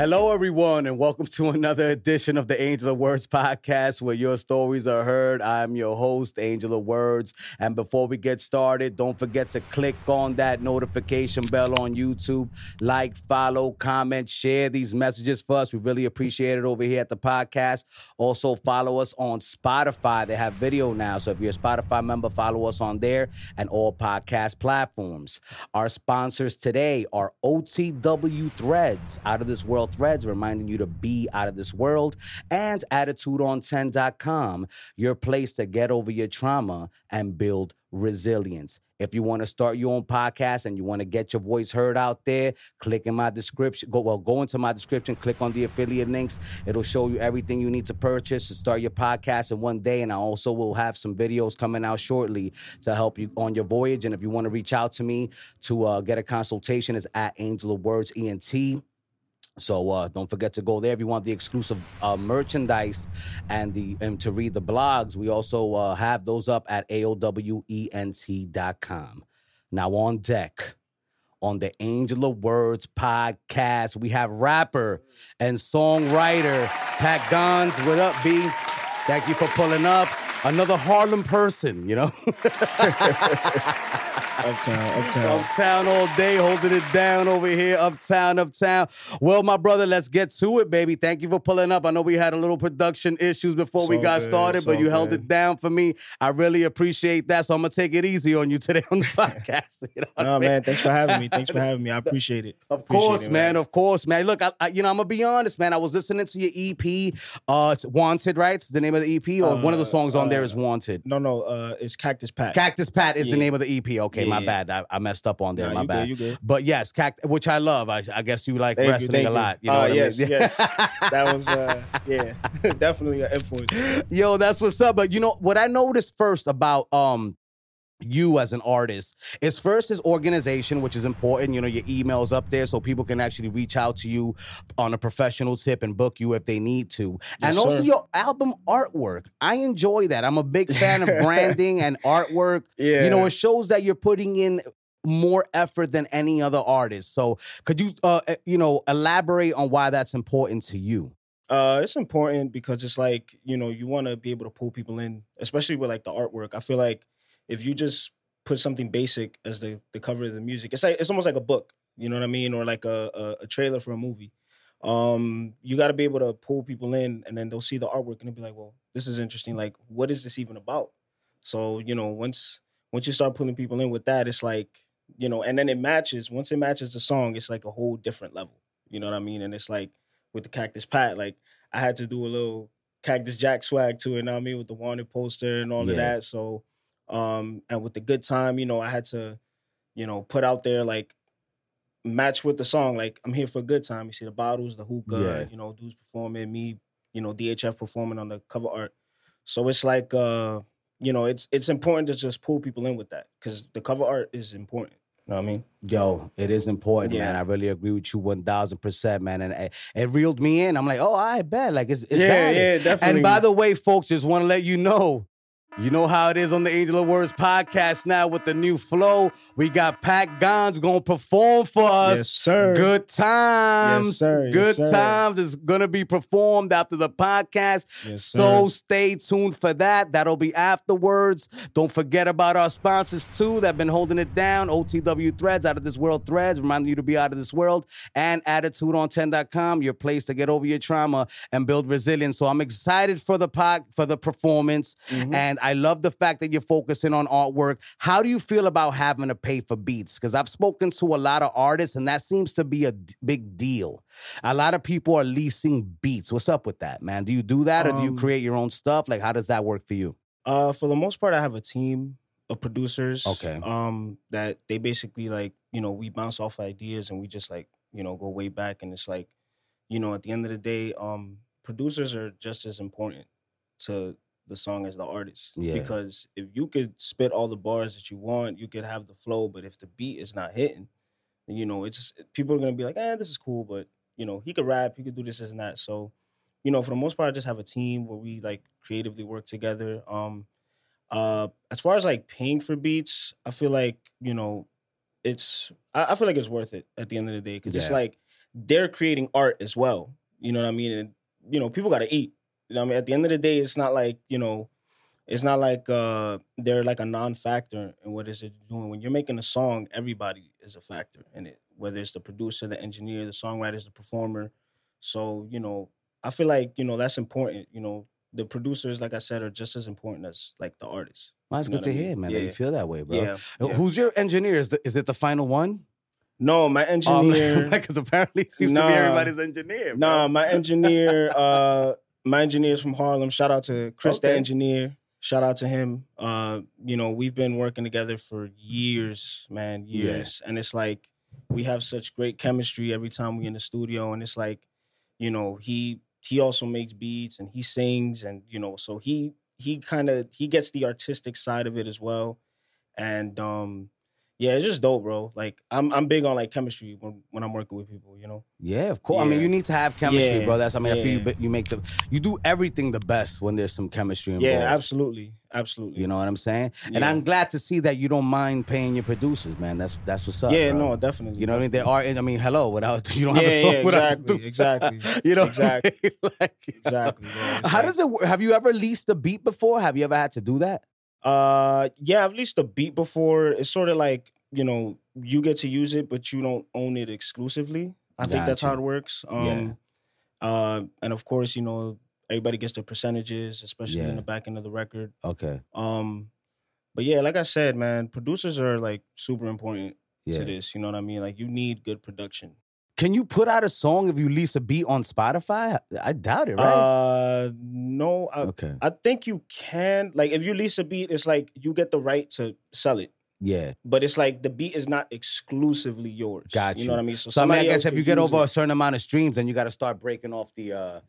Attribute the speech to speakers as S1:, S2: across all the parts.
S1: Hello, everyone, and welcome to another edition of the Angel of Words podcast where your stories are heard. I'm your host, Angel of Words. And before we get started, don't forget to click on that notification bell on YouTube. Like, follow, comment, share these messages for us. We really appreciate it over here at the podcast. Also, follow us on Spotify. They have video now. So if you're a Spotify member, follow us on there and all podcast platforms. Our sponsors today are OTW Threads, out of this world threads, reminding you to be out of this world, and attitudeon10.com, your place to get over your trauma and build resilience. If you want to start your own podcast and you want to get your voice heard out there, click in my description. Go well, go into my description, click on the affiliate links. It'll show you everything you need to purchase to start your podcast in one day. And I also will have some videos coming out shortly to help you on your voyage. And if you want to reach out to me to uh, get a consultation, is at Angel of Words ENT. So uh, don't forget to go there if you want the exclusive uh, merchandise and the and to read the blogs. We also uh, have those up at aowent.com. Now on deck on the Angel of Words podcast, we have rapper and songwriter Pat Gons. What up, B? Thank you for pulling up. Another Harlem person, you know.
S2: Uptown, uptown.
S1: Uptown all day, holding it down over here. Uptown, uptown. Well, my brother, let's get to it, baby. Thank you for pulling up. I know we had a little production issues before we got
S2: good,
S1: started,
S2: it's
S1: but you held it down for me. I really appreciate that. So I'm gonna take it easy on you today on the podcast. You know I
S2: No,
S1: mean?
S2: man, thanks for having me. Thanks for having me. I appreciate it.
S1: Of
S2: Appreciate
S1: course,
S2: it,
S1: man. Of course, man. Look, I, I, you know, I'm gonna be honest, man. I was listening to your EP. Uh, it's Wanted, right? It's the name of the EP, or one of the
S2: Uh,
S1: songs on there
S2: uh,
S1: Wanted.
S2: No, no, uh, it's Cactus Pat.
S1: Cactus Pat is the name of the EP. Okay,
S2: Yeah,
S1: my bad. I, I messed up on there.
S2: Nah,
S1: my
S2: you
S1: bad.
S2: good, you good.
S1: But yes, cact- which I love. I, I guess you like
S2: Thank
S1: wrestling
S2: thank
S1: a
S2: you.
S1: lot. You know
S2: Uh,
S1: what I
S2: yes,
S1: mean?
S2: yes. That was, uh, yeah, definitely an influence.
S1: Yo, that's what's up. But you know what I noticed first about um you as an artist is first is organization, which is important. You know, your emails up there so people can actually reach out to you on a professional tip and book you if they need to. and
S2: Yes,
S1: also your album artwork. I enjoy that. I'm a big fan of branding and artwork.
S2: Yeah.
S1: You know, it shows that you're putting in more effort than any other artist. So could you uh uh, you know elaborate on why that's important to you?
S2: Uh, it's important because it's like you know you want to be able to pull people in, especially with like the artwork. I feel like if you just put something basic as the the cover of the music, it's like it's almost like a book. You know what I mean, or like a a, a trailer for a movie. Um, you got to be able to pull people in, and then they'll see the artwork and they'll be like, "Well, this is interesting. Like, what is this even about?" So you know, once once you start pulling people in with that, it's like you know, and then it matches. Once it matches the song, it's like a whole different level. You know what I mean? And it's like with the Cactus Pat, like I had to do a little Cactus Jack swag to it. You know what I mean? With the wanted poster and all of that. So, um, and with the good time, you know, I had to, you know, put out there like match with the song. Like I'm here for a good time. You see the bottles, the hookah,
S1: Yeah.
S2: you know, dudes performing, me, you know, DHF performing on the cover art. So it's like, uh, you know, it's it's important to just pull people in with that because the cover art is important. You know what I mean?
S1: Yo, it is important, man. I really agree with you one thousand percent, man. And it, it reeled me in. I'm like, oh, I bet, like it's, it's
S2: yeah,
S1: valid.
S2: yeah, definitely.
S1: And by the way, folks, just want to let you know. You know how it is on the Angel of Words podcast now with the new flow. We got Pat Gons going to perform for us.
S2: yes, sir.
S1: Good times.
S2: sir. Yes,
S1: Good
S2: sir.
S1: times is going to be performed after the podcast.
S2: Yes,
S1: so
S2: sir.
S1: stay tuned for that. That'll be afterwards. Don't forget about our sponsors too that have been holding it down. OTW Threads, Out of This World Threads, reminding you to be out of this world. And AttitudeOn10.com, your place to get over your trauma and build resilience. So I'm excited for the pod, for the performance.
S2: Mhm.
S1: And I love the fact that you're focusing on artwork. How do you feel about having to pay for beats? Because I've spoken to a lot of artists, and that seems to be a d- big deal. A lot of people are leasing beats. What's up with that, man? Do you do that, or do you
S2: Um,
S1: create your own stuff? Like, how does that work for you?
S2: Uh, for the most part, I have a team of producers.
S1: Okay.
S2: Um, that they basically like, you know, we bounce off ideas and we just like, you know, go way back. And it's like, you know, at the end of the day, um, producers are just as important to the song as the artist.
S1: Yeah.
S2: Because if you could spit all the bars that you want, you could have the flow, but if the beat is not hitting, then you know, it's people are gonna be like, eh, this is cool, but you know, he could rap, he could do this, this and that. So, you know, for the most part, I just have a team where we like creatively work together. Um, uh, as far as like paying for beats, I feel like you know, it's I, I feel like it's worth it at the end of the day because it's like they're creating art as well. You know what I mean? And you know, people got to eat. You know I mean? At the end of the day, it's not like you know, it's not like uh they're like a non-factor in what is it doing. When you're making a song, everybody is a factor in it. Whether it's the producer, the engineer, the songwriters, the performer. So you know, I feel like you know that's important. You know, the producers, like I said, are just as important as like the artists.
S1: Well, that's
S2: You know
S1: good to
S2: I mean?
S1: hear, man. That you feel that way, bro.
S2: Yeah. Yeah.
S1: Who's your engineer? Is, the, is it the final one?
S2: No, my engineer.
S1: because apparently it seems to be everybody's engineer. bro.
S2: Nah, my engineer, uh, my engineer's from Harlem. Shout out to Chris, the engineer. Shout out to him. Uh, you know, we've been working together for years, man,
S1: Yeah.
S2: years. And it's like we have such great chemistry every time we in the studio. And it's like, you know, he he also makes beats and he sings and you know, so he he kind of he gets the artistic side of it as well. And um yeah, it's just dope, bro. Like I'm I'm big on like chemistry when, when I'm working with people, you know.
S1: Yeah, of course. I mean, you need to have chemistry,
S2: Yeah,
S1: bro. That's I mean, I feel you, you make the you do everything the best when there's some chemistry involved.
S2: Yeah, absolutely, absolutely.
S1: You know what I'm saying? And
S2: Yeah.
S1: I'm glad to see that you don't mind paying your producers, man. That's that's what's up.
S2: yeah,
S1: bro.
S2: no, definitely.
S1: You know what I mean? There are. I mean, hello. Without you don't have a song
S2: yeah, exactly, exactly,
S1: You know
S2: exactly.
S1: I mean? like,
S2: Exactly, bro. It's
S1: How does it? work? Have you ever leased a beat before? Have you ever had to do that?
S2: Uh, yeah, I've leased a beat before. It's sort of like you know you get to use it, but you don't own it exclusively. I think that's how it works.
S1: Yeah.
S2: Um, uh, and of course, you know everybody gets their percentages, especially
S1: Yeah.
S2: in the back end of the record.
S1: Okay.
S2: Um, but yeah, like I said, man, producers are like super important
S1: Yeah.
S2: to this. You know what I mean? Like you need good production.
S1: Can you put out a song if you lease a beat on Spotify? I doubt it, right?
S2: Uh, no, I,
S1: okay.
S2: I think you can. Like, if you lease a beat, it's like you get the right to sell it,
S1: Yeah.
S2: but it's like the beat is not exclusively yours.
S1: Got
S2: You know what I mean? So,
S1: So I mean, I guess if you get over a certain amount of streams, then you got to start breaking off the uh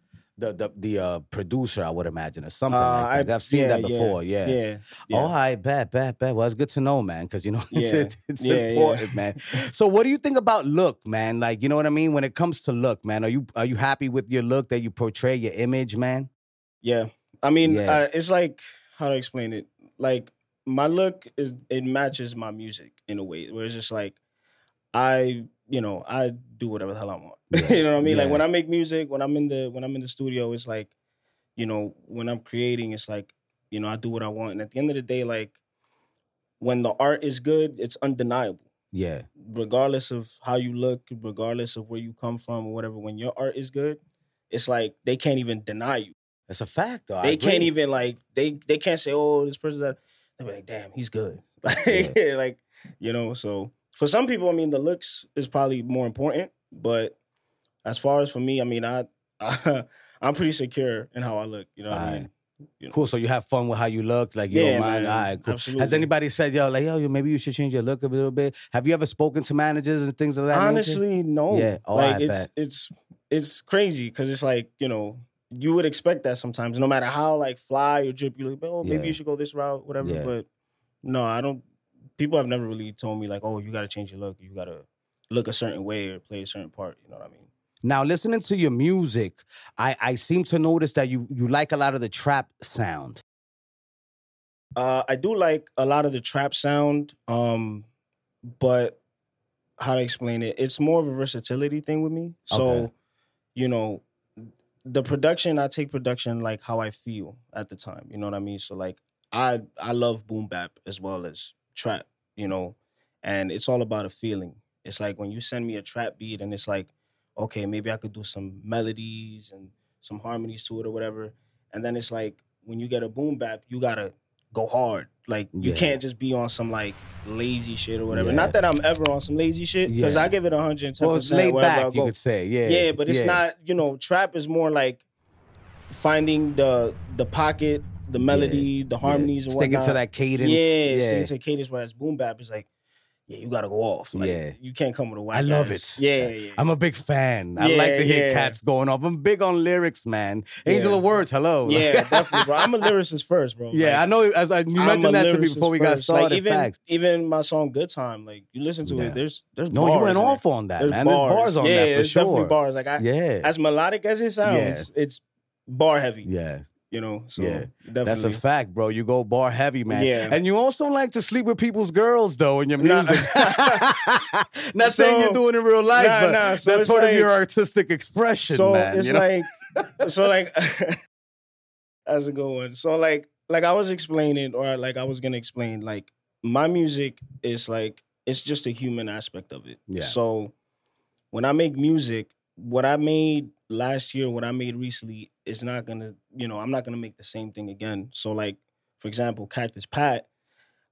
S1: the the the uh producer. I would imagine or something
S2: Uh,
S1: like that.
S2: I-
S1: I've seen
S2: yeah,
S1: that before. Yeah.
S2: yeah, yeah.
S1: Oh, I bet, bet, bet. Well, it's good to know, man, because you know it's,
S2: Yeah.
S1: it's, it's
S2: Yeah, yeah.
S1: important, man. So, what do you think about look, man? Like, you know what I mean? When it comes to look, man, are you are you happy with your look that you portray your image, man?
S2: Yeah. I mean,
S1: Yeah.
S2: uh, it's like how to explain it. Like my look is it matches my music in a way where it's just like I, you know, I do whatever the hell I want.
S1: Yeah.
S2: you know what I mean? Like when I make music, when I'm in the when I'm in the studio, it's like, you know, when I'm creating, it's like, you know, I do what I want. And at the end of the day, like when the art is good, it's undeniable.
S1: Yeah,
S2: Regardless of how you look, regardless of where you come from or whatever, when your art is good, it's like they can't even deny you
S1: it's a fact, though.
S2: They can't even like they they can't say oh this person that they'll be like damn he's good like
S1: Yeah.
S2: like you know so for some people I mean the looks is probably more important but as far as for me I mean I, I I'm pretty secure in how I look you know what I mean you know.
S1: Cool. So you have fun with how you look, like you
S2: Yeah,
S1: don't mind.
S2: man.
S1: All right, cool. Has anybody said, yo, like, yo, maybe you should change your look a little bit? Have you ever spoken to managers and things like that nature?
S2: honestly no
S1: Yeah. Oh,
S2: like
S1: I
S2: it's
S1: bet.
S2: it's it's crazy because it's like you know you would expect that sometimes no matter how like fly or drip you look oh maybe
S1: Yeah.
S2: you should go this route whatever
S1: Yeah.
S2: but no I don't people have never really told me like oh you got to change your look you got to look a certain way or play a certain part you know what I mean
S1: Now, listening to your music, I, I seem to notice that you you like a lot of the trap sound.
S2: Uh, I do like a lot of the trap sound, um, but how to explain it? It's more of a versatility thing with me. So,
S1: Okay.
S2: you know, the production I take production like how I feel at the time. You know what I mean? So like I I love boom bap as well as trap. You know, and it's all about a feeling. It's like when you send me a trap beat and it's like, okay, maybe I could do some melodies and some harmonies to it or whatever. And then it's like when you get a boom bap, you gotta go hard. Like you
S1: Yeah.
S2: can't just be on some like lazy shit or whatever.
S1: Yeah.
S2: Not that I'm ever on some lazy shit because
S1: Yeah.
S2: I give it 110
S1: Well, it's laid back, you could say. Yeah.
S2: Yeah, but it's not, you know, trap is more like finding the the pocket, the melody, the harmonies and
S1: Sticking to that cadence.
S2: Yeah,
S1: Yeah.
S2: sticking to the cadence, whereas boom bap is like, yeah, you gotta go off. Like,
S1: Yeah.
S2: you can't come with a whack
S1: I love
S2: ass.
S1: it.
S2: Yeah, yeah.
S1: I'm a big fan. I like to hear
S2: yeah.
S1: cats going off. I'm big on lyrics, man. Angel
S2: Yeah.
S1: of Words, hello.
S2: yeah, definitely, bro. I'm a lyricist first, bro.
S1: yeah, I know. As I, you mentioned that to me before we got
S2: first. Like,
S1: started.
S2: even
S1: facts.
S2: even my song "Good Time," like you listen to
S1: Yeah.
S2: it, there's there's
S1: No,
S2: bars
S1: you went off on that,
S2: There's
S1: man.
S2: bars.
S1: There's bars on
S2: yeah,
S1: that for
S2: there's definitely
S1: sure.
S2: bars. Like I,
S1: Yeah.
S2: as melodic as it sounds,
S1: Yeah.
S2: it's bar heavy.
S1: yeah.
S2: You know, so
S1: Yeah,
S2: definitely.
S1: That's a fact, bro. You go bar heavy, man.
S2: Yeah.
S1: And you also like to sleep with people's girls, though, in your
S2: Nah.
S1: music. Not saying you're doing it in real life,
S2: Nah,
S1: but
S2: nah, so
S1: that's part of your artistic expression,
S2: so
S1: man.
S2: it's
S1: you know?
S2: like so like that's a good one so like like i was explaining or like i was gonna explain like my music is like it's just a human aspect of it
S1: Yeah.
S2: so when i make music what i made last year what i made recently is not gonna you know i'm not gonna make the same thing again. So like for example cactus pat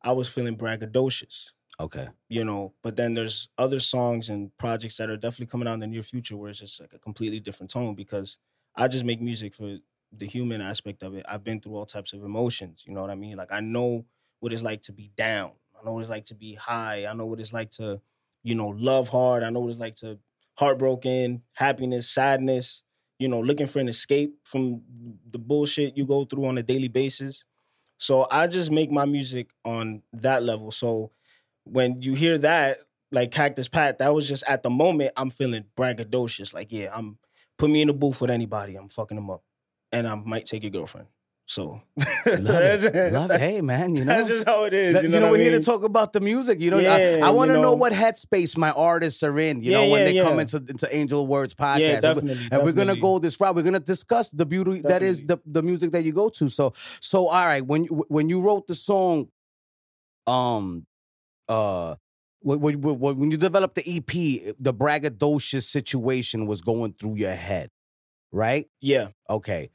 S2: i was feeling braggadocious
S1: okay.
S2: you know but then there's other songs and projects that are definitely coming out in the near future where it's just like a completely different tone because i just make music for the human aspect of it. I've been through all types of emotions you know what i mean? Like i know what it's like to be down. I know what it's like to be high. I know what it's like to you know love hard. I know what it's like to heartbroken happiness sadness you know looking for an escape from the bullshit you go through on a daily basis so i just make my music on that level so when you hear that, like Cactus Pat, that was just at the moment I'm feeling braggadocious. Like, yeah, I'm put me in the booth with anybody, I'm fucking them up, and I might take your girlfriend. So
S1: Love it. Love it. Hey, man, you know.
S2: that's just how it is.
S1: That-
S2: you
S1: you
S2: know,
S1: know, we're
S2: I
S1: here to talk about the music. You know, I,
S2: Yeah,
S1: I want to
S2: you
S1: know
S2: know.
S1: what headspace my artists are in. You
S2: Yeah,
S1: know, when
S2: yeah,
S1: they come into into Angel Words podcast.
S2: Yeah,
S1: And we-
S2: definitely.
S1: and we're gonna go this route. We're gonna discuss the beauty that is the, the music that you go to. So so all right, when you when you wrote the song, um, uh. When, when when you developed the EP, the braggadocious situation was going through your head, right?
S2: Yeah,
S1: Okay.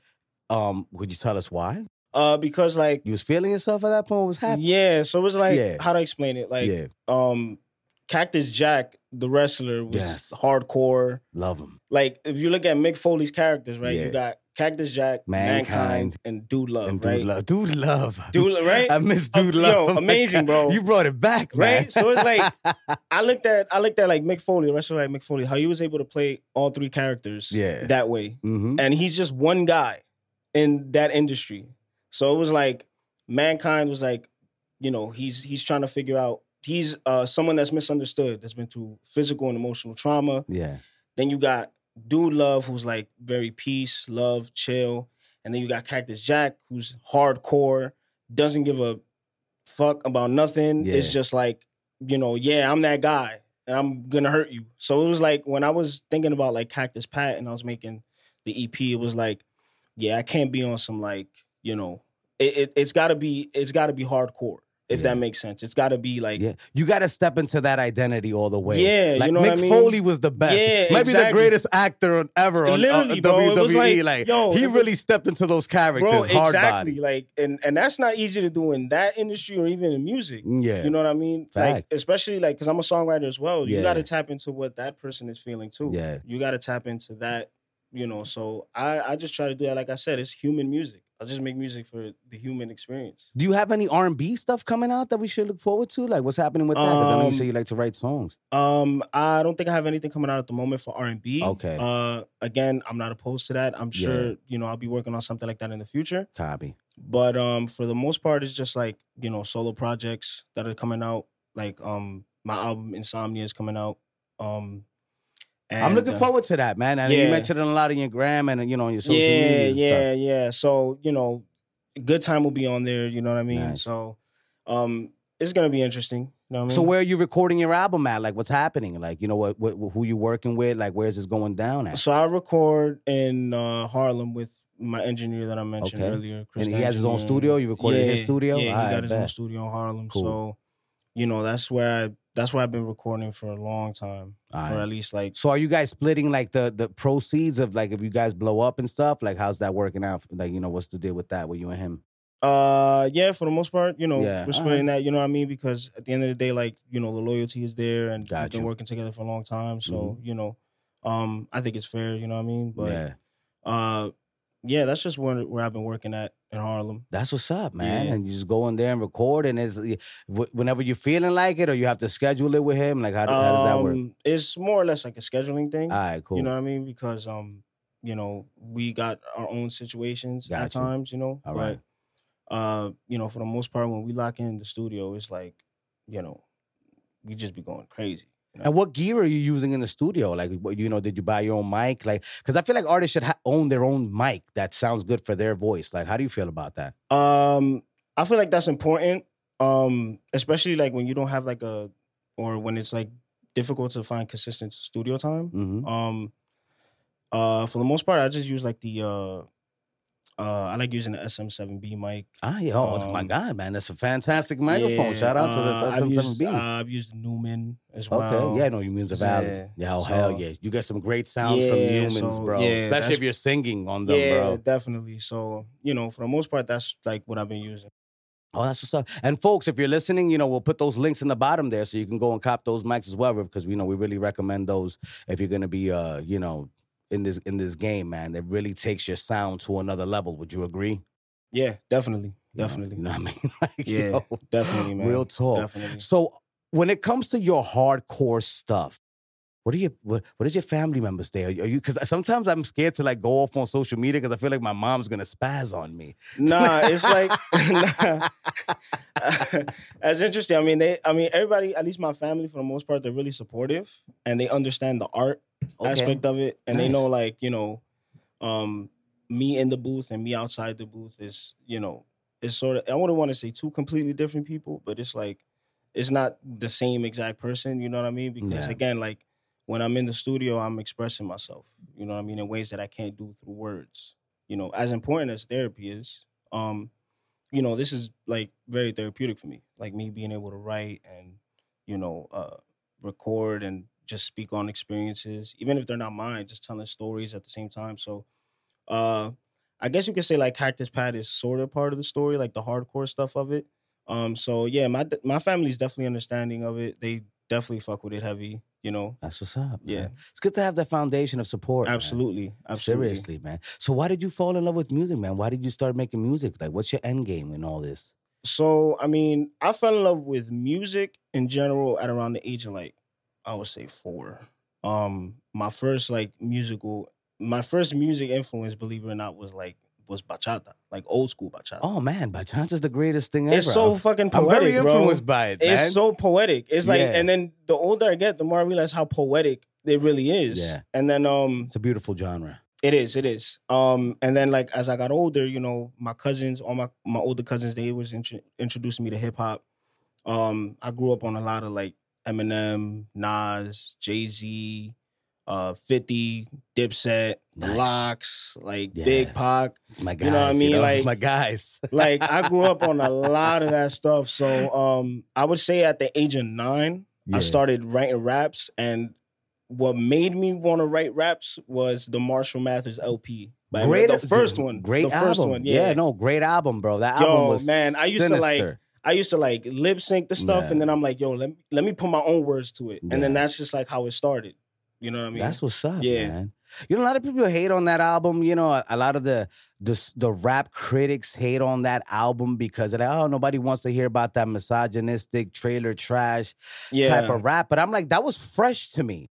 S1: Um, would you tell us why?
S2: uh, because like,
S1: You was feeling yourself at that point? What was happening?
S2: yeah, so it was like,
S1: Yeah.
S2: how to explain it? Like,
S1: yeah,
S2: um, Cactus Jack, the wrestler, was
S1: Yes.
S2: hardcore.
S1: love him.
S2: Like, if you look at Mick Foley's characters, right?
S1: Yeah.
S2: You got Cactus Jack,
S1: Mankind.
S2: Mankind, and Dude Love,
S1: and
S2: right?
S1: dude love, dude love,
S2: Dude, right?
S1: I miss
S2: Uh,
S1: dude
S2: yo,
S1: love. My
S2: amazing, bro.
S1: You brought it back, man.
S2: Right? So it's like- I looked at I looked at like Mick Foley, the wrestler like Mick Foley, how he was able to play all three characters
S1: Yeah.
S2: that way.
S1: hmm
S2: And he's just one guy in that industry. So it was like mankind was like, you know, he's he's trying to figure out he's uh someone that's misunderstood, that's been through physical and emotional trauma.
S1: yeah,
S2: Then you got Dude Love, who's like very peace, love, chill. And then you got Cactus Jack, who's hardcore, doesn't give a fuck about nothing.
S1: Yeah.
S2: It's just like, you know, yeah, I'm that guy and I'm gonna hurt you. So it was like when I was thinking about like Cactus Pat and I was making the EP, it was like, yeah, I can't be on some like, you know, it, it it's gotta be it's gotta be hardcore, if
S1: Yeah.
S2: that makes sense. It's gotta be like
S1: yeah. You got to step into that identity all the way.
S2: Yeah, you
S1: like
S2: know
S1: Mick
S2: what I mean?
S1: Foley was the best.
S2: Yeah,
S1: might be the greatest actor on- ever on
S2: Literally,
S1: uh,
S2: bro.
S1: WWE.
S2: like,
S1: Like,
S2: yo,
S1: he
S2: was-
S1: really stepped into those characters.
S2: bro,
S1: hard
S2: exactly.
S1: body.
S2: Like and and that's not easy to do in that industry or even in music.
S1: Yeah,
S2: You know what I mean?
S1: Fact.
S2: Like, especially like, because I'm a songwriter as well. You
S1: Yeah.
S2: got to tap into what that person is feeling too.
S1: yeah.
S2: You got to tap into that. You know, so I I just try to do that. Like I said, it's human music. I just make music for the human experience.
S1: Do you have any R and B stuff coming out that we should look forward to? Like, what's happening with that? Because I know you
S2: Um,
S1: say you like to write songs.
S2: Um, I don't think I have anything coming out at the moment for R and B.
S1: Okay.
S2: Uh, again, I'm not opposed to that. I'm
S1: Yeah.
S2: sure you know I'll be working on something like that in the future.
S1: Copy.
S2: But um, for the most part, it's just like you know solo projects that are coming out. Like um, my album Insomnia is coming out. Um,
S1: I'm looking
S2: uh,
S1: forward to that, man. And you mentioned it a lot in your gram and you know on your social
S2: yeah,
S1: media. And
S2: yeah,
S1: stuff.
S2: yeah. So you know, good time will be on there. You know what I mean?
S1: Nice.
S2: So, um, it's gonna be interesting. You know what I mean?
S1: So where are you recording your album at? Like, what's happening? Like, you know what, what who you working with? Like, where's this going down at?
S2: So I record in uh, Harlem with my engineer that I mentioned
S1: Okay.
S2: earlier. Chris
S1: And he has his own studio? You recorded in his studio?
S2: Yeah, he got his own studio in Harlem.
S1: Cool.
S2: So, you know, that's where I that's where I've been recording for a long time. For
S1: Alright.
S2: at least like
S1: So are you guys splitting like the the proceeds of like if you guys blow up and stuff? Like, how's that working out? Like, you know, what's the deal with that with you and him?
S2: uh yeah, for the most part, you know,
S1: Yeah,
S2: we're splitting that, you know what I mean? Because at the end of the day, like, you know, the loyalty is there and we've
S1: Gotcha. Mm-hmm.
S2: been working together for a long time. So, you know, um, I think it's fair, you know what I mean? But
S1: yeah,
S2: uh yeah, that's just where where I've been working at in Harlem.
S1: that's what's up, man.
S2: Yeah.
S1: And you just go in there and record, and it's whenever you're feeling like it, or you have to schedule it with him. Like, how, do- how does that work?
S2: Um, It's more or less like a scheduling thing.
S1: All right, cool.
S2: You know what I mean? Because um, you know, we got our own situations at
S1: Gotcha.
S2: times, you know.
S1: All
S2: but uh, you know, for the most part, when we lock in the studio, it's like, you know, we just be going crazy.
S1: And what gear are you using in the studio? Like, what, you know, did you buy your own mic? Like, because I feel like artists should ha- own their own mic that sounds good for their voice. Like, how do you feel about that?
S2: Um, I feel like that's important. Um, especially like when you don't have like a, or when it's like difficult to find consistent studio time.
S1: hmm
S2: Um, uh, for the most part, I just use like the uh, uh, I like using the SM7B mic.
S1: Ah, yeah. Oh, my
S2: Um,
S1: God, man, that's a fantastic microphone.
S2: Yeah,
S1: Shout out to
S2: uh,
S1: the
S2: I've used,
S1: SM7B.
S2: uh, I've used Neumann as well.
S1: Okay, yeah, no, you means a valley.
S2: Yeah,
S1: oh hell yeah, you get some great sounds from
S2: Yeah,
S1: Neumanns,
S2: so,
S1: bro.
S2: yeah,
S1: Especially if you're singing on them,
S2: yeah,
S1: bro.
S2: definitely. So you know, for the most part, that's like what I've been using.
S1: Oh, that's what's up. And folks, if you're listening, you know, we'll put those links in the bottom there so you can go and cop those mics as well, because we know we really recommend those if you're gonna be uh, you know, in this in this game, man. It really takes your sound to another level. Would you agree?
S2: Yeah, definitely,
S1: You know-
S2: definitely.
S1: You know what I mean? like,
S2: Yeah,
S1: yo,
S2: definitely, man.
S1: Real talk.
S2: Definitely.
S1: So when it comes to your hardcore stuff, what are your what, what is your family members there? Are you because sometimes I'm scared to like go off on social media because I feel like my mom's gonna spaz on me.
S2: Nah, it's like nah. that's interesting. I mean, they, I mean, everybody, at least my family, for the most part, they're really supportive and they understand the art
S1: Okay.
S2: aspect of it, and they know, like, you know, um, me in the booth and me outside the booth is, you know, it's sort of. I wouldn't want to say two completely different people, but it's like, it's not the same exact person. You know what I mean? Because
S1: Yeah.
S2: again, like when I'm in the studio, I'm expressing myself. You know what I mean in ways that I can't do through words. You know, as important as therapy is, um, you know, this is like very therapeutic for me. Like me being able to write and, you know, uh, record and just speak on experiences, even if they're not mine, just telling stories at the same time. So, uh, I guess you could say like Cactus Pat is sort of part of the story, like the hardcore stuff of it. Um, so yeah, my my family's definitely understanding of it. They definitely fuck with it heavy, you know.
S1: That's what's up.
S2: Yeah.
S1: man. It's good to have that foundation of support. man.
S2: Absolutely, absolutely.
S1: Seriously, man. So why did you fall in love with music, man? Why did you start making music? Like, what's your end game in all this?
S2: So I mean, I fell in love with music in general at around the age of like, I would say four. Um, my first like musical, my first music influence, believe it or not, was like was bachata, like old school bachata.
S1: Oh man, Bachata's the greatest thing ever.
S2: it's so
S1: I'm-
S2: fucking
S1: I'm
S2: poetic,
S1: very
S2: bro.
S1: influenced by it, man.
S2: It's so poetic. It's like,
S1: Yeah.
S2: and then the older I get, the more I realize how poetic it really is.
S1: Yeah.
S2: And then um,
S1: it's a beautiful genre.
S2: It is, it is. Um, and then like as I got older, you know, my cousins, all my my older cousins, they was intro- introducing me to hip hop. Um, I grew up on a lot of like Eminem, Nas, Jay Z, uh, Fifty, Dipset, The
S1: Nice.
S2: LOX, like
S1: Yeah.
S2: Big Pac.
S1: My guys,
S2: You know what I mean? Like-
S1: my guys.
S2: Like I grew up on a lot of that stuff. So um, I would say at the age of nine, I started writing raps, and what made me want to write raps was the Marshall Mathers LP. By
S1: Great,
S2: the first one,
S1: Great
S2: the
S1: album.
S2: first one, yeah.
S1: no, great album, bro. That
S2: Yo,
S1: album was
S2: man, I used to, like,
S1: sinister.
S2: I used to like lip sync the stuff,
S1: Yeah.
S2: and then I'm like, yo, let me let me put my own words to it, and then that's just like how it started. You know what I mean?
S1: That's what's up,
S2: Yeah.
S1: man. You know, a lot of people hate on that album. You know, a, a lot of the, the the rap critics hate on that album because they're like, oh, nobody wants to hear about that misogynistic trailer trash
S2: yeah.
S1: type of rap. But I'm like, that was fresh to me.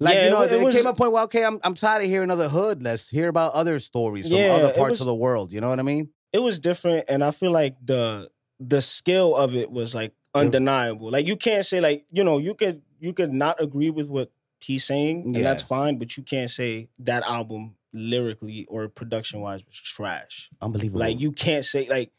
S1: Like,
S2: Yeah,
S1: you know, it,
S2: it was-
S1: came a point where, okay, I'm, I'm tired of hearing other hood. Let's hear about other stories from
S2: Yeah,
S1: other parts
S2: was-
S1: of the world. You know what I mean?
S2: it was different and i feel like the the skill of it was like undeniable like you can't say like you know you could you could not agree with what he's saying and
S1: Yeah.
S2: that's fine but you can't say that album lyrically or production wise was trash
S1: Unbelievable.
S2: like you can't say like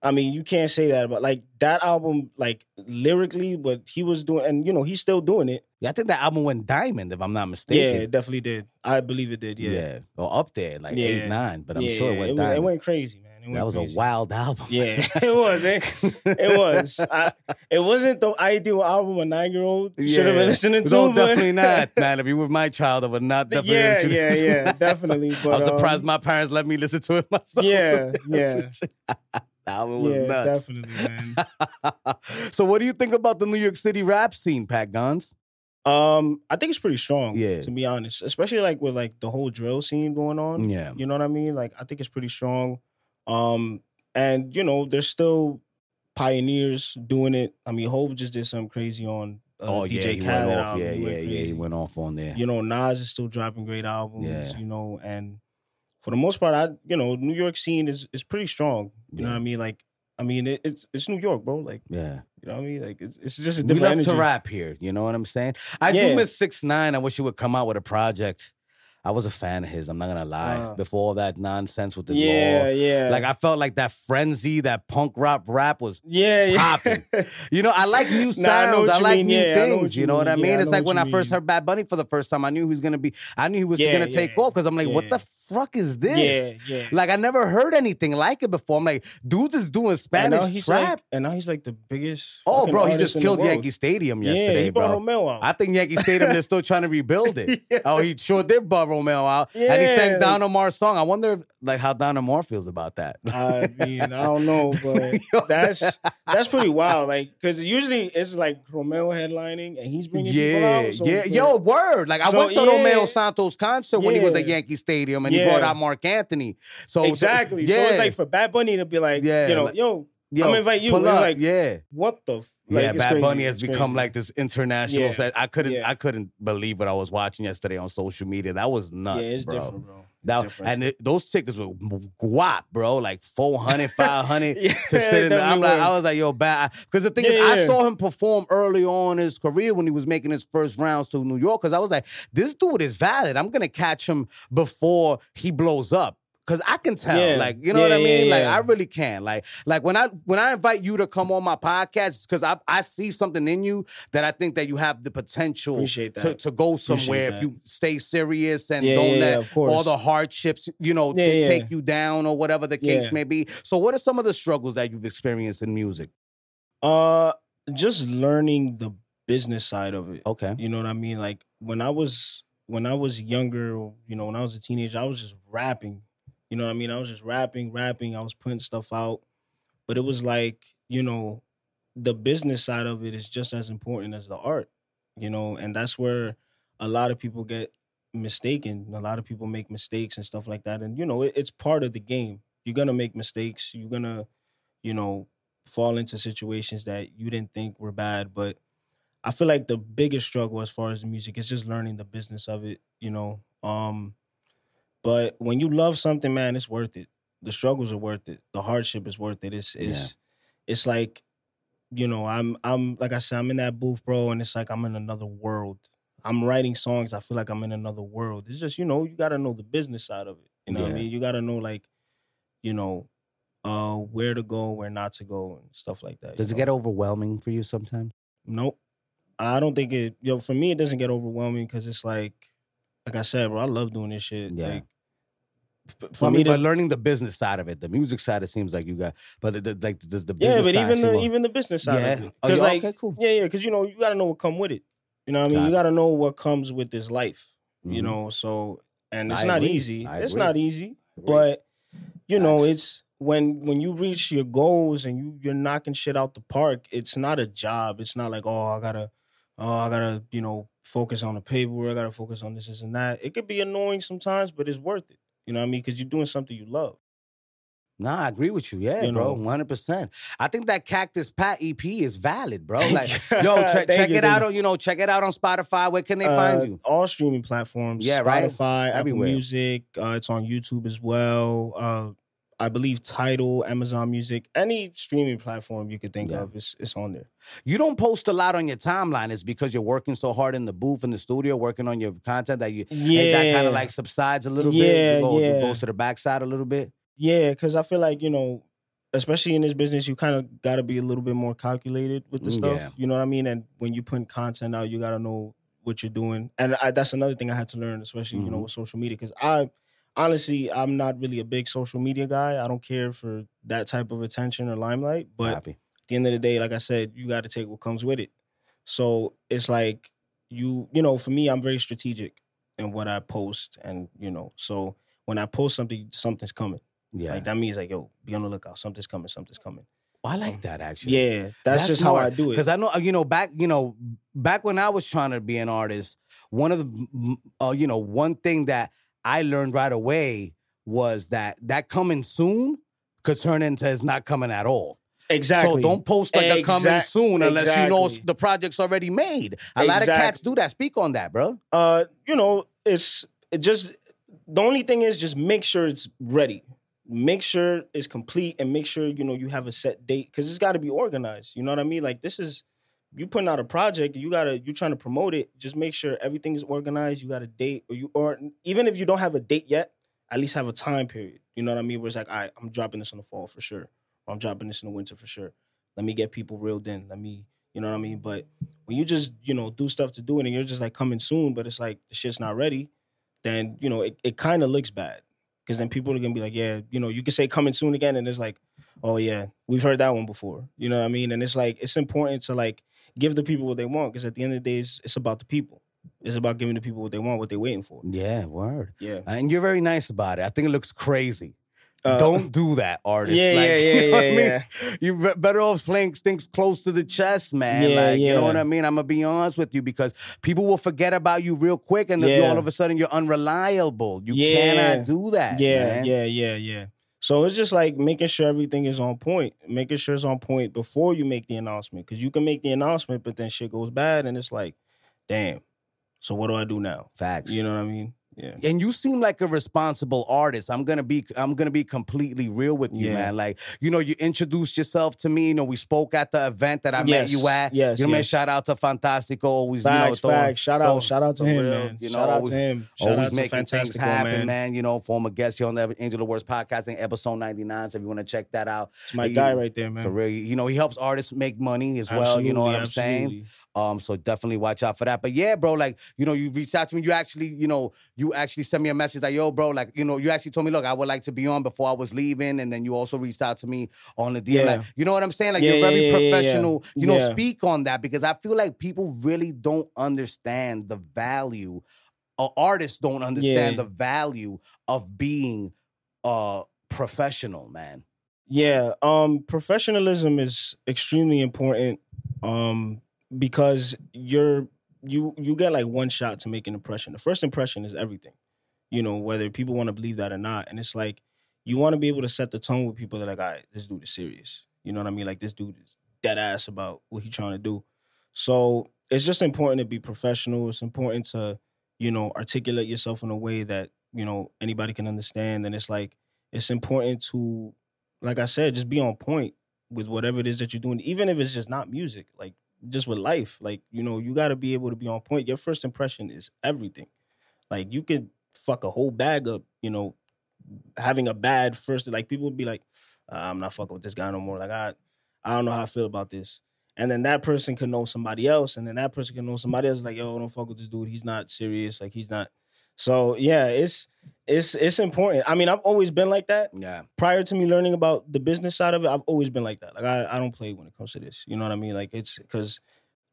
S2: I mean, you can't say that about like that album, like lyrically, what he was doing, and you know, he's still doing it.
S1: yeah, I think that album went diamond, if I'm not mistaken.
S2: Yeah, it definitely did. I believe it did. Yeah, yeah.
S1: Or up there, like eight, nine. But I'm
S2: Yeah,
S1: sure it went
S2: it,
S1: diamond.
S2: it went crazy, man.
S1: That was a wild album.
S2: Yeah, it was. It, it was. I, it wasn't the ideal album a nine year old should have been listening to.
S1: No,
S2: but-
S1: definitely not, man. If you were my child, I would not definitely
S2: yeah, yeah, yeah,
S1: that.
S2: definitely. But,
S1: I was surprised
S2: um,
S1: my parents let me listen to it myself.
S2: Yeah,
S1: to be honest
S2: yeah.
S1: the album was
S2: yeah,
S1: nuts.
S2: definitely, man.
S1: so, what do you think about the New York City rap scene, Pat Guns?
S2: Um, I think it's pretty strong.
S1: Yeah.
S2: to be honest, especially like with like the whole drill scene going on.
S1: Yeah,
S2: You know what I mean? Like I think it's pretty strong. Um, and you know, there's still pioneers doing it. I mean, Hove just did something crazy on uh,
S1: oh yeah,
S2: DJ
S1: he
S2: Khaled.
S1: went off.
S2: album.
S1: Yeah,
S2: He
S1: yeah, yeah. He went off on there.
S2: You know, Nas is still dropping great albums.
S1: Yeah.
S2: You know, and for the most part, I you know, New York scene is is pretty strong. You know what I mean? Like I mean, it, it's it's New York, bro. Like,
S1: Yeah.
S2: you know what I mean? Like, it's it's just a
S1: We love
S2: energy.
S1: to rap here. You know what I'm saying? I
S2: Yeah.
S1: do miss six nine. I wish he would come out with a project. I was a fan of his. I'm not gonna lie.
S2: Uh.
S1: Before all that nonsense with the
S2: Yeah,
S1: law,
S2: yeah.
S1: like I felt like that frenzy, that punk rock rap was.
S2: yeah, yeah.
S1: popping. You know, I like new
S2: Nah, I
S1: sounds. I, like
S2: mean.
S1: new
S2: Yeah, I
S1: things. you know what I
S2: mean.
S1: mean?
S2: Yeah,
S1: it's
S2: know
S1: like when I first
S2: mean.
S1: heard Bad Bunny for the first time. I knew he was gonna be. I knew he was gonna take off because I'm like, what the fuck is this?
S2: Yeah, yeah.
S1: Like I never heard anything like it before. I'm like, dudes is doing Spanish trap.
S2: like, and now he's like the biggest.
S1: oh, bro, he just killed. Yankee Stadium yesterday, bro. I think Yankee Stadium they're still trying to rebuild it. Oh, he sure did brought Romeo out, and he sang
S2: Yeah.
S1: Don Omar's song. I wonder, like, how Don Omar feels about that.
S2: I mean, I don't know, but that's that's pretty wild. Like, because usually it's like Romeo headlining and he's bringing people
S1: Yeah,
S2: out. So
S1: yeah, yo, word. Like I
S2: So,
S1: went to
S2: yeah.
S1: Romeo Santos concert when he was at Yankee Stadium, and he brought out Marc Anthony. So
S2: exactly.
S1: yeah,
S2: So it's like for Bad Bunny to be like,
S1: Yeah,
S2: you know,
S1: like-
S2: yo,
S1: yo,
S2: I'm invite you. It's
S1: up,
S2: like,
S1: yeah.
S2: what the? Like,
S1: yeah, Bad
S2: crazy.
S1: Bunny has
S2: It's
S1: become
S2: crazy.
S1: like this international.
S2: Yeah.
S1: set. I couldn't,
S2: Yeah.
S1: I couldn't believe what I was watching yesterday on social media. That was nuts,
S2: yeah,
S1: bro.
S2: bro.
S1: That,
S2: different.
S1: and it, those tickets were guap, bro. Like 400, 500
S2: Yeah,
S1: to sit in. The, I'm like. I was like, yo, bad. Because the thing is,
S2: Yeah,
S1: I saw him perform early on in his career when he was making his first rounds to New York. Because I was like, this dude is valid. I'm gonna catch him before he blows up. Cause I can tell,
S2: Yeah.
S1: like you know what I mean.
S2: yeah,
S1: Like. I really can. Like, like when I when I invite you to come on my podcast, because I I see something in you that I think that you have the potential to, to go somewhere if you stay serious and
S2: Yeah,
S1: don't
S2: yeah,
S1: let
S2: yeah,
S1: all the hardships, you know,
S2: Yeah,
S1: to
S2: yeah.
S1: take you down or whatever the case
S2: Yeah.
S1: may be. So, what are some of the struggles that you've experienced in music?
S2: uh, just learning the business side of it.
S1: Okay.
S2: You know what I mean? Like when I was when I was younger, you know, when I was a teenager, I was just rapping. You know what I mean? I was just rapping, rapping. I was putting stuff out, but it was like, you know, the business side of it is just as important as the art. You know, and that's where a lot of people get mistaken. A lot of people make mistakes and stuff like that. And you know, it, it's part of the game. You're gonna make mistakes. You're gonna, you know, fall into situations that you didn't think were bad, but I feel like the biggest struggle as far as the music is just learning the business of it, you know. Um but when you love something, man, it's worth it. The struggles are worth it. The hardship is worth it. It's it's it's like, you know, I'm I'm like I said, I'm in that booth, bro, and it's like I'm in another world. I'm writing songs, I feel like I'm in another world. It's just, you know, you gotta know the business side of it. You know what I mean? You gotta know like, you know, uh where to go, where not to go, and stuff like that.
S1: Does it
S2: know?
S1: get overwhelming for you sometimes?
S2: Nope. I don't think it. Yo, for me, it doesn't get overwhelming because it's like, like I said, bro, I love doing this shit.
S1: Yeah.
S2: Like, for
S1: For
S2: me,
S1: me,
S2: to,
S1: but learning the business side of it, the music side, it seems like you got, but the, the, like the, the
S2: yeah, but even the even the business side
S1: yeah.
S2: of it,
S1: Oh, yeah,
S2: like,
S1: okay, cool.
S2: yeah, yeah, because you know you got to know what come with it. You know, what I mean,
S1: Got
S2: you got to know what comes with this life. You
S1: Mhm.
S2: know, so and it's
S1: I
S2: not
S1: agree.
S2: easy.
S1: I
S2: It's
S1: agree.
S2: not easy, but you know, it's when when you reach your goals and you you're knocking shit out the park. It's not a job. It's not like oh I gotta oh I gotta you know focus on the paperwork. I gotta focus on this, this and that. It could be annoying sometimes, but it's worth it. You know what I mean? Because you're doing something you love.
S1: Nah, I agree with you. Yeah,
S2: You
S1: bro, one hundred percent. I think that Cactus Pat EP is valid, bro. Like, yo, check, check
S2: you,
S1: it out on you know, check it out on Spotify. Where can they
S2: Uh,
S1: find you?
S2: All streaming platforms.
S1: Yeah, right?
S2: Spotify,
S1: Everywhere.
S2: Apple Music. Uh, it's on YouTube as well. Uh, I believe Tidal, Amazon Music, any streaming platform you could think
S1: Yeah.
S2: of, it's it's on there.
S1: You don't post a lot on your timeline. It's because you're working so hard in the booth in the studio, working on your content that you
S2: Yeah,
S1: that kind of like subsides a little bit.
S2: Yeah,
S1: go-
S2: yeah.
S1: goes to the backside a little bit.
S2: Yeah, because I feel like you know, especially in this business, you kind of got to be a little bit more calculated with the
S1: Mm,
S2: stuff.
S1: yeah.
S2: You know what I mean? And when you put content out, you got to know what you're doing. And I, that's another thing I had to learn, especially you know
S1: Mhm.
S2: with social media, because I honestly I'm not really a big social media guy. I don't care for that type of attention or limelight. But
S1: Happy.
S2: at the end of the day, like I said, you got to take what comes with it. So it's like you, you know, for me, I'm very strategic in what I post, and you know, so when I post something, something's coming.
S1: Yeah,
S2: Like that means like, yo, be on the lookout. Something's coming. Something's coming.
S1: I like that actually.
S2: Yeah, that's,
S1: That's
S2: just how I do it.
S1: Because I know, you know, back, you know, back when I was trying to be an artist, one of the, uh, you know, one thing that I learned right away was that that coming soon could turn into it's not coming at all.
S2: exactly.
S1: So don't post like a coming soon unless you know the project's already made. A lot of cats do that. Speak on that, bro.
S2: uh, you know, it's it just the only thing is just make sure it's ready. make sure it's complete and make sure you know you have a set date because it's got to be organized. You know what I mean? Like this is you putting out a project, you gotta you're trying to promote it. Just make sure everything is organized. You got a date, or you or even if you don't have a date yet, at least have a time period. You know what I mean? Where it's like, all right, I'm dropping this in the fall for sure. Or I'm dropping this in the winter for sure. Let me get people reeled in. Let me, you know what I mean? But when you just, you know, do stuff to do it and you're just like coming soon, but it's like the shit's not ready, then, you know, it, it kind of looks bad. Cause then people are gonna be like, yeah, you know, you can say coming soon again, and it's like, oh yeah, we've heard that one before. You know what I mean? And it's like it's important to like give the people what they want, because at the end of the day, it's, it's about the people. It's about giving the people what they want, what they're waiting for.
S1: Yeah, word.
S2: Yeah.
S1: And you're very nice about it. I think it looks crazy.
S2: Uh,
S1: Don't do that, artist.
S2: Yeah,
S1: like,
S2: yeah,
S1: you
S2: yeah,
S1: know what I mean? You're better off playing things close to the chest, man.
S2: Yeah,
S1: like, you know what I mean? I'm gonna be honest with you because people will forget about you real quick, and then
S2: Yeah.
S1: all of a sudden you're unreliable. You
S2: Yeah.
S1: cannot do that.
S2: Yeah,
S1: man.
S2: yeah, yeah, yeah. So it's just like making sure everything is on point, making sure it's on point before you make the announcement. Cause you can make the announcement, but then shit goes bad and it's like, damn. So what do I do now?
S1: Facts.
S2: You know what I mean? Yeah.
S1: and you seem like a responsible artist. I'm gonna be I'm gonna be completely real with you,
S2: Yeah.
S1: man. Like, you know, you introduced yourself to me. You know, we spoke at the event that I met you at.
S2: yes,
S1: You know, man,
S2: yes.
S1: shout out to Fantastico. Always,
S2: Facts,
S1: you know,
S2: facts. Shout out, shout out to him,
S1: real,
S2: man.
S1: You know,
S2: shout out
S1: always-
S2: to him. Shout
S1: always
S2: out to
S1: making things happen, man.
S2: man.
S1: You know, former guest here on the Angel of Words podcasting, episode 99. So if you want to check that out,
S2: It's my
S1: He-
S2: guy right there, man.
S1: for real, you know, he helps artists make money as well. You know what I'm
S2: Absolutely,
S1: saying? Um, so definitely watch out for that. But yeah, bro, like, you know, you reached out to me. You actually, you know, you actually sent me a message like, yo, bro, like, you know, you actually told me, look, I would like to be on before I was leaving. And then you also reached out to me on the DM.
S2: Yeah.
S1: Like, you know what I'm saying? Like,
S2: Yeah,
S1: you're very
S2: yeah,
S1: professional. You know, speak on that because I feel like people really don't understand the value, or artists don't understand the value of being uh professional, man.
S2: Yeah, um, professionalism is extremely important. Um, because you're you you get like one shot to make an impression. The first impression is everything. You know, whether people want to believe that or not. And it's like you want to be able to set the tone with people that are like, all right, this dude is serious. You know what I mean? Like this dude is dead ass about what he's trying to do. So it's just important to be professional. It's important to, you know, articulate yourself in a way that, you know, anybody can understand. And it's like it's important to, like I said, just be on point with whatever it is that you're doing, even if it's just not music, like just with life. Like, you know, you got to be able to be on point. Your first impression is everything. Like, you could fuck a whole bag up, you know, having a bad first, like, people would be like, uh, I'm not fucking with this guy no more. Like, I, I don't know how I feel about this. And then that person can know somebody else, and then that person can know somebody else. Like, yo, don't fuck with this dude. He's not serious. Like, he's not. So yeah, it's it's it's important. I mean, I've always been like that
S1: Yeah.
S2: prior to me learning about the business side of it, I've always been like that. Like I, I don't play when it comes to this. You know what I mean? Like it's because,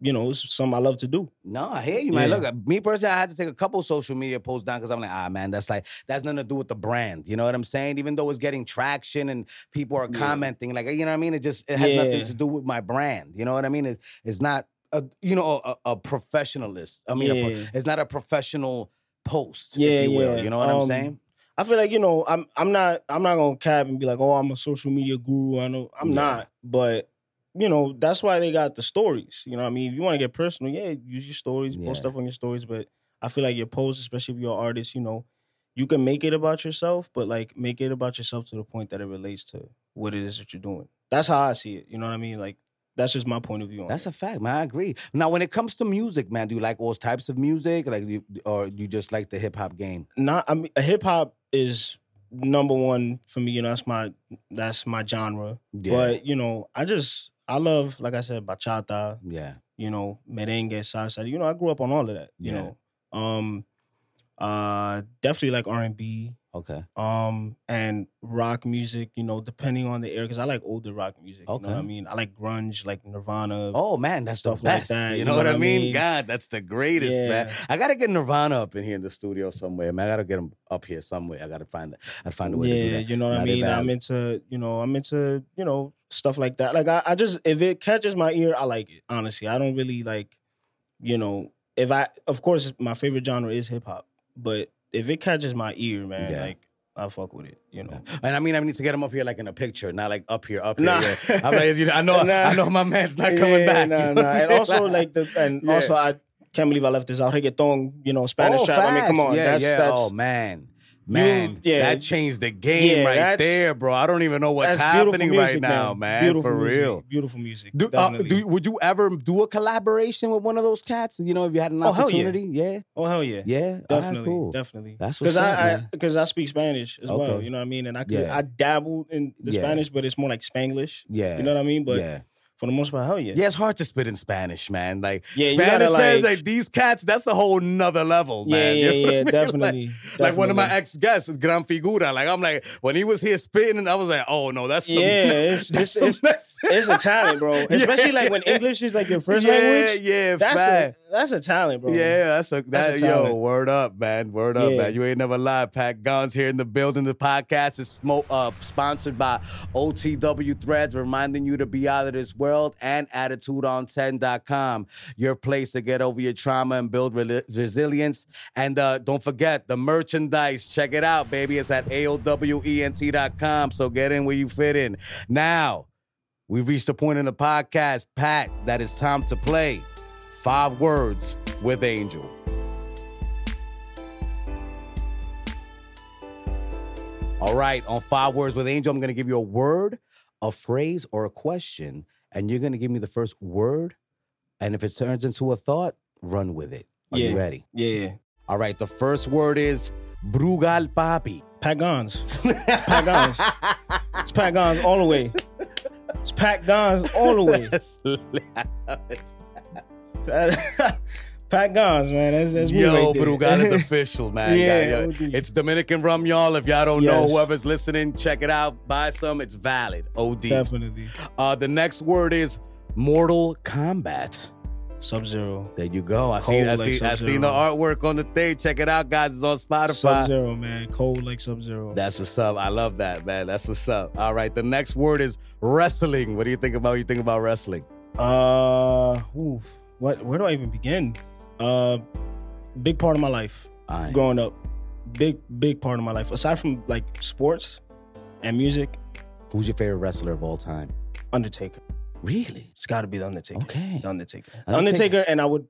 S2: you know, it's something I love to do.
S1: No, I hear you, man.
S2: Yeah.
S1: Look, uh, me personally, I had to take a couple social media posts down because I'm like, ah, man, that's like that's nothing to do with the brand. You know what I'm saying? Even though it's getting traction and people are
S2: Yeah.
S1: commenting, like, you know what I mean? It just it has nothing to do with my brand. You know what I mean? It's it's not a you know a, a professionalist. I mean, a it's not a professional post,
S2: Yeah,
S1: if you will.
S2: yeah.
S1: You know what I'm
S2: Um,
S1: saying?
S2: I feel like you know, I'm I'm not I'm not gonna cap and be like, oh, I'm a social media guru. I know I'm
S1: Yeah.
S2: not, but you know, that's why they got the stories. You know, what I mean, if you want to get personal, yeah, use your stories,
S1: Yeah.
S2: post stuff on your stories. But I feel like your posts, especially if you're an artist, you know, you can make it about yourself, but like make it about yourself to the point that it relates to what it is that you're doing. That's how I see it. You know what I mean? Like that's just my point of view on
S1: That's
S2: it.
S1: a fact, man. I agree. Now, when it comes to music, man, do you like all types of music, like, you, or you just like the hip hop game?
S2: not I mean hip hop is number one for me, you know, that's my that's my genre.
S1: Yeah,
S2: But, you know, I just I love, like I said, bachata,
S1: yeah,
S2: you know, merengue, salsa. You know, I grew up on all of that. You
S1: Yeah.
S2: know. Um uh definitely like R and B.
S1: okay,
S2: Um and rock music, you know, depending on the era, because I like older rock music. You know I mean? I like grunge, like Nirvana.
S1: Oh man, that's
S2: stuff
S1: the
S2: like
S1: best.
S2: that,
S1: you know what I mean?
S2: mean?
S1: God, that's the greatest, man. I gotta get Nirvana up in here in the studio somewhere, man. I gotta get him up here somewhere. I gotta find that. I find a way to do
S2: yeah, you know what I mean. I'm into, you know, I'm into, you know, stuff like that. Like I, I just if it catches my ear, I like it. Honestly, I don't really like, you know, if I, of course, my favorite genre is hip hop, but if it catches my ear, man,
S1: Yeah.
S2: like I fuck with it. You know,
S1: And I mean, I need to get him up here like in a picture, not like up here, up here.
S2: Nah.
S1: yeah. I'm like, you know, I know,
S2: Nah.
S1: I know, my man's not coming
S2: Yeah,
S1: back.
S2: Nah,
S1: you know
S2: nah. And also like the, and
S1: Yeah.
S2: also I can't believe I left this out. Reggaeton, you know, Spanish
S1: Oh,
S2: trap. I mean, come on,
S1: yeah,
S2: that's
S1: yeah.
S2: that's
S1: oh man, Man,
S2: yeah.
S1: that changed the game
S2: Yeah,
S1: right there, bro. I don't even know what's happening
S2: music,
S1: right now, man.
S2: Beautiful
S1: for
S2: music,
S1: real.
S2: Beautiful music.
S1: Do, uh, do would you ever do a collaboration with one of those cats? You know, if you had an
S2: Oh, hell yeah.
S1: opportunity, yeah,
S2: oh hell yeah.
S1: yeah, All right,
S2: Definitely,
S1: cool.
S2: definitely.
S1: That's what's
S2: because I because I, speak Spanish as well. You know what I mean, and I could. I dabbled in the. Spanish, but it's more like Spanglish.
S1: yeah,
S2: You know what I mean? But
S1: yeah,
S2: for the most part, hell yeah.
S1: yeah. It's hard to spit in Spanish, man. Like
S2: Yeah,
S1: Spanish,
S2: gotta,
S1: man,
S2: like-
S1: like these cats. That's a whole nother level,
S2: yeah,
S1: man.
S2: yeah,
S1: You know what I
S2: yeah,
S1: mean?
S2: definitely.
S1: Like, like one of my ex guests, Gran Figura. Like I'm like when he was here spitting, and I was like, oh no, that's some,
S2: Yeah, it's-
S1: that's
S2: it's-
S1: next-
S2: It's a talent, bro. Especially like when
S1: Yeah.
S2: English is like your first
S1: yeah,
S2: language.
S1: Yeah, yeah,
S2: That's
S1: fact.
S2: a that's a talent, bro.
S1: Yeah, that's a
S2: That's a
S1: yo, word up, man. Word up,
S2: Yeah.
S1: man. You ain't never lied. Pat Gonz here in the building. The podcast is smoke uh sponsored by OTW Threads, reminding you to be out of this world and attitudeon10.com. Your place to get over your trauma and build reli- resilience. And uh don't forget the merchandise. Check it out, baby. It's at AOWENT.com. So get in where you fit in. Now, we've reached a point in the podcast, Pat, that it's time to play. Five words with Angel. All right, on Five Words with Angel, I'm going to give you a word, a phrase, or a question, and you're going to give me the first word. And if it turns into a thought, run with it. Are you ready?
S2: yeah, yeah.
S1: All right, the first word is Brugal Papi.
S2: Pagans. Pagans. It's Pagans all the way. It's Pagans all the way. Pagans, man. That's, that's me
S1: Yo,
S2: right there.
S1: Brugal is official, man.
S2: Yeah,
S1: yo.
S2: OD.
S1: It's Dominican rum, y'all. If y'all don't know, whoever's listening, check it out. Buy some. It's valid. OD.
S2: Definitely.
S1: Uh, the next word is Mortal Kombat.
S2: Sub Zero.
S1: There you go. I see.
S2: Cold
S1: I
S2: like
S1: see. I
S2: Sub-Zero.
S1: seen the artwork on the thing. Check it out, guys. It's on Spotify.
S2: Sub Zero, man. Cold like Sub Zero.
S1: That's what's up. I love that, man. That's what's up. All right. The next word is wrestling. What do you think about? You think about wrestling?
S2: Uh, ooh, what? Where do I even begin? Uh, big part of my life
S1: right.
S2: growing up. Big, big part of my life. Aside from like sports and music,
S1: Who's your favorite wrestler of all time?
S2: Undertaker.
S1: Really?
S2: It's got to be the Undertaker.
S1: Okay.
S2: The Undertaker.
S1: Undertaker.
S2: Undertaker, and I would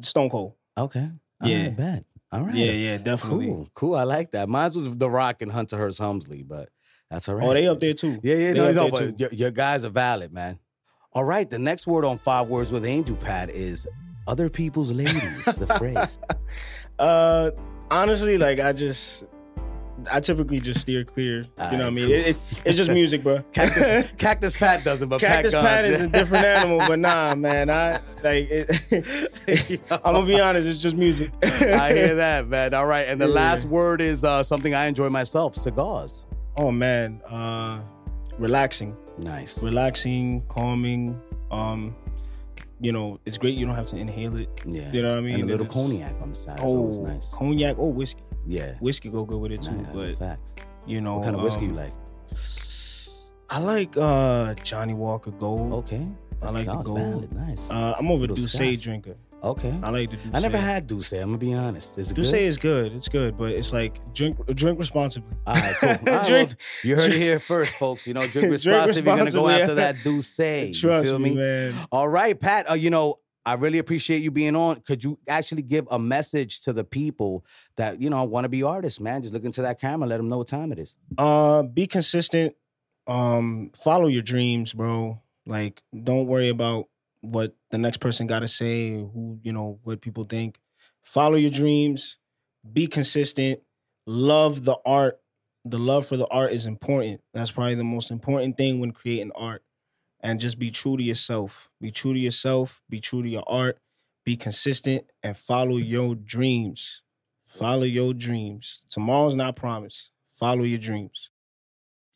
S2: Stone Cold.
S1: Okay.
S2: Yeah.
S1: right, bet. All right.
S2: Yeah, yeah, definitely.
S1: Cool. Cool. I like that. Mine was The Rock and Hunter Hearst Helmsley, but that's all right.
S2: Oh, they up there too.
S1: Yeah, yeah,
S2: They
S1: no, no, but your, your guys are valid, man. All right, the next word on Five Words with Angel Pat is other people's ladies. the phrase.
S2: Uh, honestly, like I just, I typically just steer clear. You know what I mean?
S1: cool.
S2: It, it, it's just music, bro.
S1: Cactus, Cactus Pat doesn't, but
S2: Cactus
S1: Pat,
S2: Pat is a different animal, but nah, man. I like. It, I'm gonna be honest. It's just music.
S1: I hear that, man. All right, and the
S2: Yeah.
S1: last word is uh, something I enjoy myself: cigars.
S2: Oh man, uh, relaxing,
S1: Nice.
S2: relaxing, calming. Um, you know, it's great. You don't have to inhale it.
S1: Yeah.
S2: You know what I mean?
S1: and a little cognac on the side
S2: Oh,
S1: always nice.
S2: cognac. or whiskey.
S1: Yeah.
S2: Whiskey go good with it too.
S1: That's a
S2: but you know,
S1: What kind of whiskey you
S2: um,
S1: like?
S2: I like uh Johnnie Walker Gold.
S1: Okay.
S2: I like the gold.
S1: valid. Nice.
S2: Uh, I'm over
S1: scotch.
S2: drinker.
S1: Okay.
S2: I like the Douce.
S1: I never had Douce. I'm gonna be honest. Is it
S2: Douce
S1: good?
S2: is good. It's good, but it's like drink drink responsibly.
S1: All right, cool. All right, well,
S2: Drink-
S1: you heard it here first, folks. You know, drink
S2: Drink
S1: responsibly. You're gonna go after that Douce. You
S2: Trust
S1: feel
S2: me,
S1: me?
S2: man.
S1: All right, Pat. Uh, you know, I really appreciate you being on. Could you actually give a message to the people that you know want to be artists, man? Just look into that camera, let them know what time it is.
S2: Uh, be consistent. Um, follow your dreams, bro. Like, don't worry about what the next person got to say, who you know, what people think. Follow your dreams. Be consistent. Love the art. The love for the art is important. That's probably the most important thing when creating art. And just be true to yourself. Be true to yourself. Be true to your art. Be consistent and follow your dreams. Follow your dreams. Tomorrow's not promised. Follow your dreams.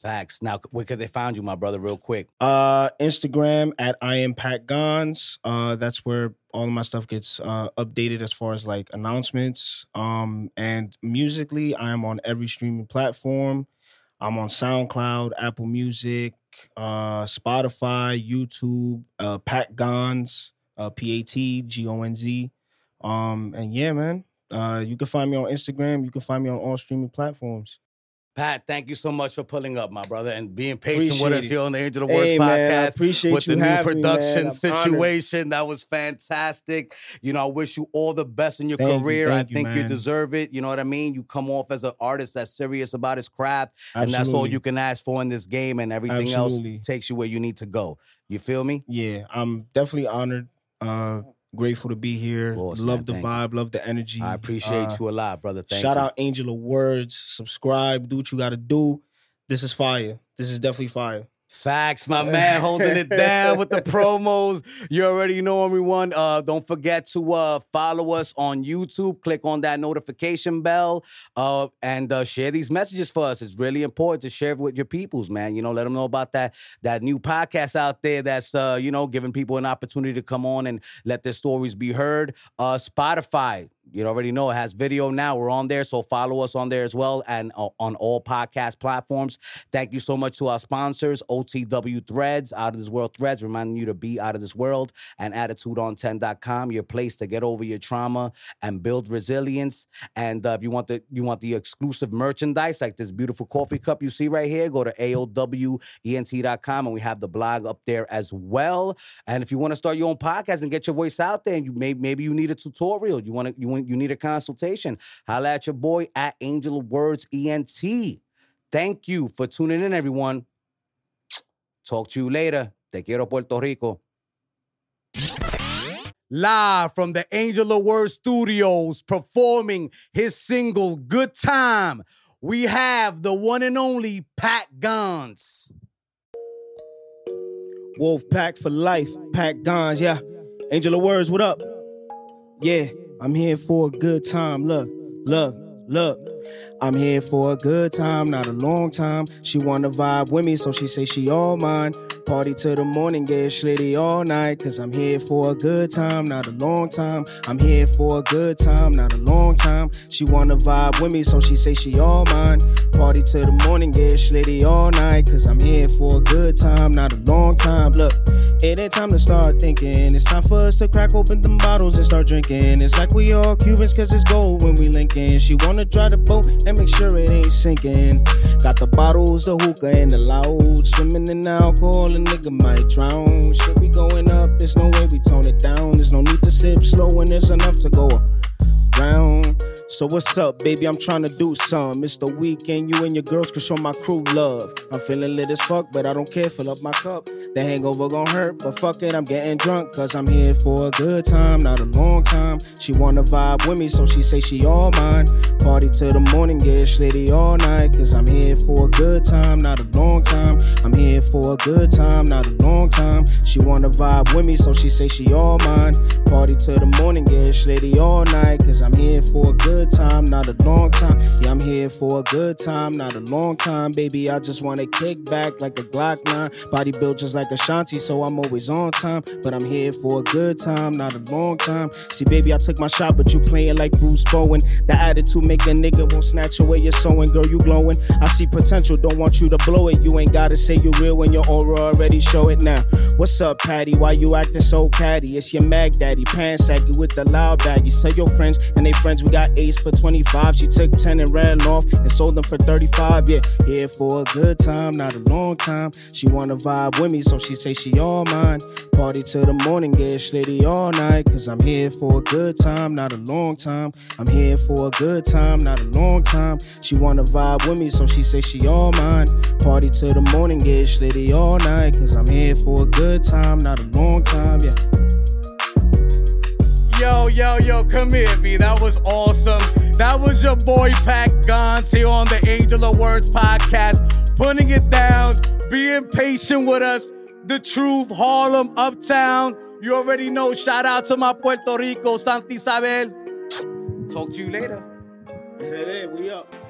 S1: Facts. Now, where could they find you, my brother? Real quick.
S2: Uh, Instagram at I am Pat Gonz. Uh, that's where all of my stuff gets uh, updated as far as like announcements. Um, and musically, I am on every streaming platform. I'm on SoundCloud, Apple Music, uh, Spotify, YouTube, uh, Pat Gonz, uh, P A T G O N Z. Um, and yeah, man, uh, you can find me on Instagram. You can find me on all streaming platforms.
S1: Pat, thank you so much for pulling up, my brother, and being patient with us here on the Angel of the Words
S2: Hey, man, I
S1: podcast.
S2: appreciate
S1: with
S2: you
S1: the new
S2: having me, man.
S1: production situation. That was fantastic. You know, I wish you all the best in your
S2: Thank
S1: career.
S2: thank
S1: I
S2: you,
S1: think you
S2: man.
S1: deserve it. You know what I mean? You come off as an artist that's serious about his craft, and that's all you can ask for in this game, and everything
S2: Absolutely.
S1: else takes you where you need to go. You feel me?
S2: Yeah, I'm definitely honored. Uh, grateful to be here.
S1: course,
S2: love
S1: man.
S2: the
S1: Thank you.
S2: vibe. Love the energy.
S1: I appreciate
S2: Uh,
S1: you a lot, brother. Thank
S2: shout
S1: you.
S2: out Angel of Words. Subscribe. Do what you got to do. This is fire. This is definitely fire.
S1: Facts, my man, holding it down with the promos. You already know everyone. Uh, don't forget to uh, follow us on YouTube. Click on that notification bell, uh, and uh, share these messages for us. It's really important to share it with your peoples, man. You know, let them know about that that new podcast out there. That's uh, you know, giving people an opportunity to come on and let their stories be heard. Uh, Spotify. You already know it has video now. We're on there, so follow us on there as well, and uh, on all podcast platforms. Thank you so much to our sponsors, OTW Threads, Out of This World Threads, reminding you to be out of this world, and AttitudeOn10.com, your place to get over your trauma and build resilience. And uh, if you want the you want the exclusive merchandise, like this beautiful coffee cup you see right here, go to AOWENT.com, and we have the blog up there as well. And if you want to start your own podcast and get your voice out there, and you may maybe you need a tutorial, you want to you want you need a consultation, holla at your boy at Angel Words ENT. Thank you for tuning in, everyone. Talk to you later. Te quiero, Puerto Rico. Live from the Angel of Words Studios, performing his single Good Time, we have the one and only Pat Gonz.
S2: Wolf Pack for life. Pack Gonz. Yeah. Angel of Words. What up? Yeah. I'm here for a good time. Look. Look. Look. I'm here for a good time, not a long time. She wanna vibe with me, so she say she all mine. Party till the morning, get slitty all night. Cause I'm here for a good time, not a long time. I'm here for a good time, not a long time. She wanna vibe with me, so she say she all mine. Party till the morning, get slitty all night. Cause I'm here for a good time, not a long time. Look, it ain't time to start thinking. It's time for us to crack open them bottles and start drinking. It's like we all Cubans, cause it's gold when we linking. She wanna try the and make sure it ain't sinking. Got the bottles, the hookah, and the loud. Swimming in alcohol, a nigga might drown. Should be going up, there's no way we tone it down. There's no need to sip slow when there's enough to go around. So what's up, baby? I'm trying to do some. It's the weekend, you and your girls can show my crew love. I'm feeling lit as fuck, but I don't care. Fill up my cup. The hangover gon' hurt, but fuck it, I'm getting drunk. Cause I'm here for a good time, not a long time. She wanna vibe with me, so she say she all mine. Party till the morning, get slitty all night. Cause I'm here for a good time, not a long time. I'm here for a good time, not a long time. She wanna vibe with me, so she say she all mine. Party till the morning, get slitty all night. Cause I'm here for a good time, not a long time. Yeah, I'm here for a good time, not a long time. Baby, I just wanna kick back like a Glock 9. Body built just like Ashanti, so I'm always on time. But I'm here for a good time, not a long time. See, baby, I took my shot, but you playing like Bruce Bowen. The attitude make a nigga won't snatch away your sewing. Girl, you glowing. I see potential, don't want you to blow it. You ain't gotta say you real when your aura already show it now. What's up, Patty? Why you acting so catty? It's your mag daddy, pants saggy with the loud baggies. Tell your friends and they friends we got Ace for 25. She took 10 and ran off and sold them for 35. Yeah, here for a good time, not a long time. She wanna vibe with me, so she say she all mine. Party till the morning, get slitty all night. Cause I'm here for a good time, not a long time. I'm here for a good time, not a long time. She wanna vibe with me, so she say she all mine. Party till the morning, get slitty all night. Cause I'm here for a good time, not a long time. Yeah.
S1: Yo, yo, yo, come here, B. That was awesome. That was your boy Pat Gonz here on the Angel of Words podcast, putting it down, being patient with us. The truth, Harlem, Uptown. You already know. Shout out to my Puerto Rico, Santa Isabel. Talk to you later.
S2: We up.